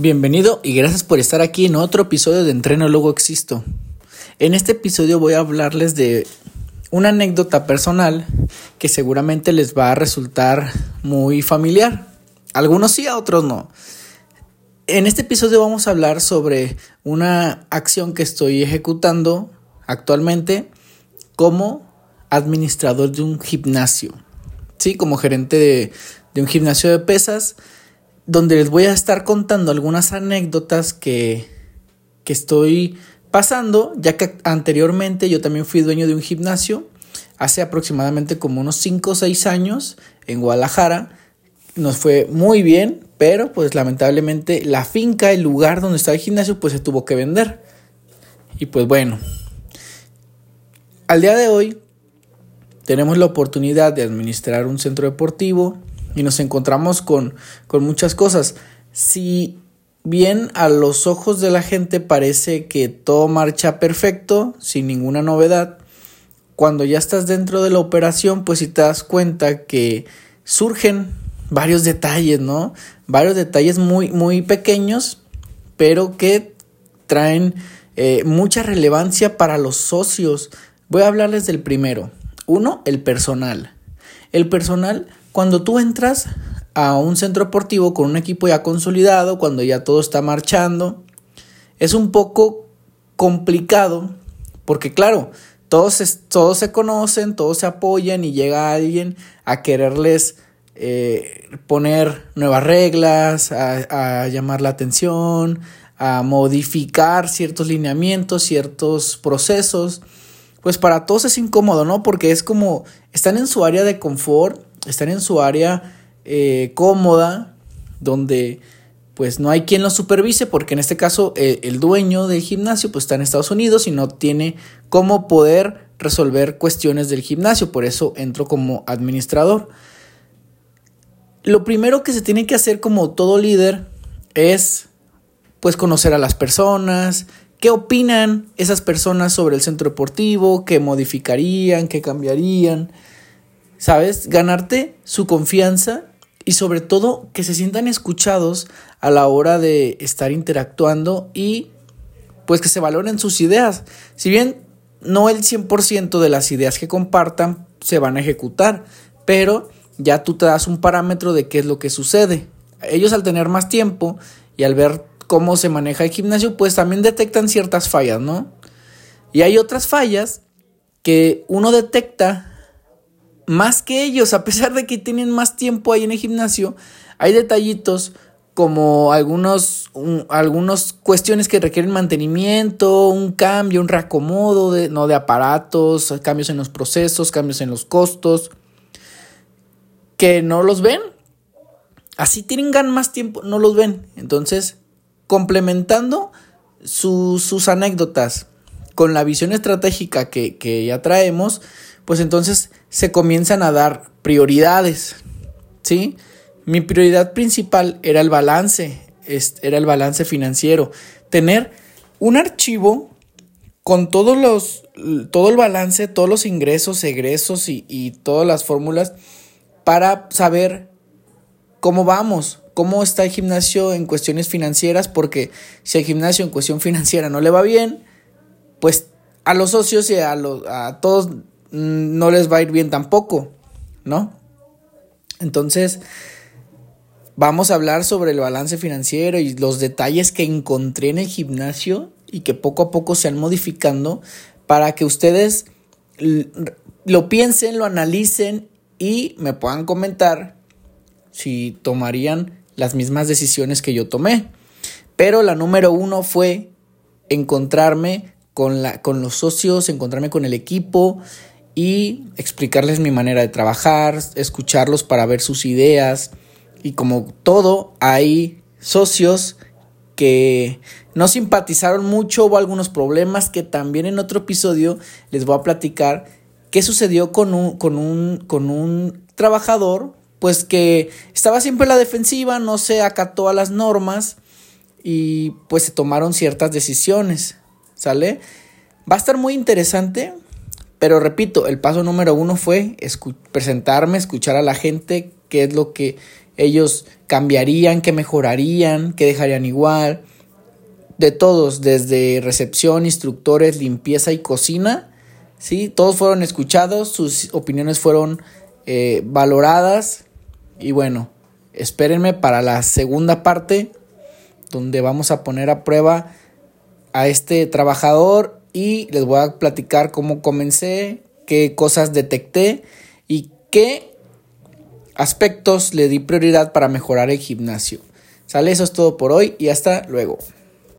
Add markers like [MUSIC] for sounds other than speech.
Bienvenido y gracias por estar aquí en otro episodio de Entreno Luego Existo. En este episodio voy a hablarles de una anécdota personal que seguramente les va a resultar muy familiar. Algunos sí, a otros no. En este episodio vamos a hablar sobre una acción que estoy ejecutando actualmente como administrador de un gimnasio. Sí, como gerente de, de un gimnasio de pesas donde les voy a estar contando algunas anécdotas que, que estoy pasando, ya que anteriormente yo también fui dueño de un gimnasio hace aproximadamente como unos 5 o 6 años en Guadalajara. Nos fue muy bien, pero pues lamentablemente la finca, el lugar donde estaba el gimnasio, pues se tuvo que vender. Y pues bueno, al día de hoy tenemos la oportunidad de administrar un centro deportivo, y nos encontramos con, con muchas cosas. Si bien a los ojos de la gente parece que todo marcha perfecto, sin ninguna novedad, cuando ya estás dentro de la operación, pues si te das cuenta que surgen varios detalles, ¿no? Varios detalles muy, muy pequeños, pero que traen eh, mucha relevancia para los socios. Voy a hablarles del primero. Uno, el personal. El personal cuando tú entras a un centro deportivo con un equipo ya consolidado, cuando ya todo está marchando, es un poco complicado porque claro, todos, todos se conocen, todos se apoyan y llega alguien a quererles eh, poner nuevas reglas, a, a llamar la atención, a modificar ciertos lineamientos, ciertos procesos. Pues para todos es incómodo, ¿no? Porque es como están en su área de confort están en su área eh, cómoda, donde pues no hay quien los supervise, porque en este caso eh, el dueño del gimnasio pues está en Estados Unidos y no tiene cómo poder resolver cuestiones del gimnasio, por eso entro como administrador. Lo primero que se tiene que hacer como todo líder es pues conocer a las personas, qué opinan esas personas sobre el centro deportivo, qué modificarían, qué cambiarían, ¿sabes? Ganarte su confianza y sobre todo que se sientan escuchados a la hora de estar interactuando y pues que se valoren sus ideas. Si bien no el 100% de las ideas que compartan se van a ejecutar, pero ya tú te das un parámetro de qué es lo que sucede. Ellos al tener más tiempo y al ver cómo se maneja el gimnasio, pues también detectan ciertas fallas, ¿no? Y hay otras fallas que uno detecta más que ellos, a pesar de que tienen más tiempo ahí en el gimnasio, hay detallitos como algunos, algunas cuestiones que requieren mantenimiento, un cambio, un reacomodo de, no de aparatos, cambios en los procesos, cambios en los costos, que no los ven. Así tienen más tiempo, no los ven. Entonces, complementando sus anécdotas con la visión estratégica que, que ya traemos, pues entonces se comienzan a dar prioridades, ¿sí? Mi prioridad principal era el balance, era el balance financiero, tener un archivo con todos los, todo el balance, todos los ingresos, egresos y, y todas las fórmulas para saber cómo vamos, cómo está el gimnasio en cuestiones financieras, porque si el gimnasio en cuestión [LAUGHS] financiera no le va bien, pues a los socios y a, los, a todos no les va a ir bien tampoco, ¿no? Entonces, vamos a hablar sobre el balance financiero y los detalles que encontré en el gimnasio y que poco a poco se han modificando para que ustedes lo piensen, lo analicen y me puedan comentar si tomarían las mismas decisiones que yo tomé. Pero la número uno fue encontrarme con, la, con los socios, encontrarme con el equipo y explicarles mi manera de trabajar, escucharlos para ver sus ideas y como todo hay socios que no simpatizaron mucho, hubo algunos problemas que también en otro episodio les voy a platicar qué sucedió con un, con un, con un trabajador pues que estaba siempre en la defensiva, no se acató a las normas y pues se tomaron ciertas decisiones, ¿sale? Va a estar muy interesante pero repito, el paso número uno fue presentarme, escuchar a la gente, qué es lo que ellos cambiarían, qué mejorarían, qué dejarían igual. De todos, desde recepción, instructores, limpieza y cocina, ¿sí? Todos fueron escuchados, sus opiniones fueron eh, valoradas y bueno, espérenme para la segunda parte donde vamos a poner a prueba a este trabajador y les voy a platicar cómo comencé, qué cosas detecté y qué aspectos le di prioridad para mejorar el gimnasio. Sale, eso es todo por hoy y hasta luego.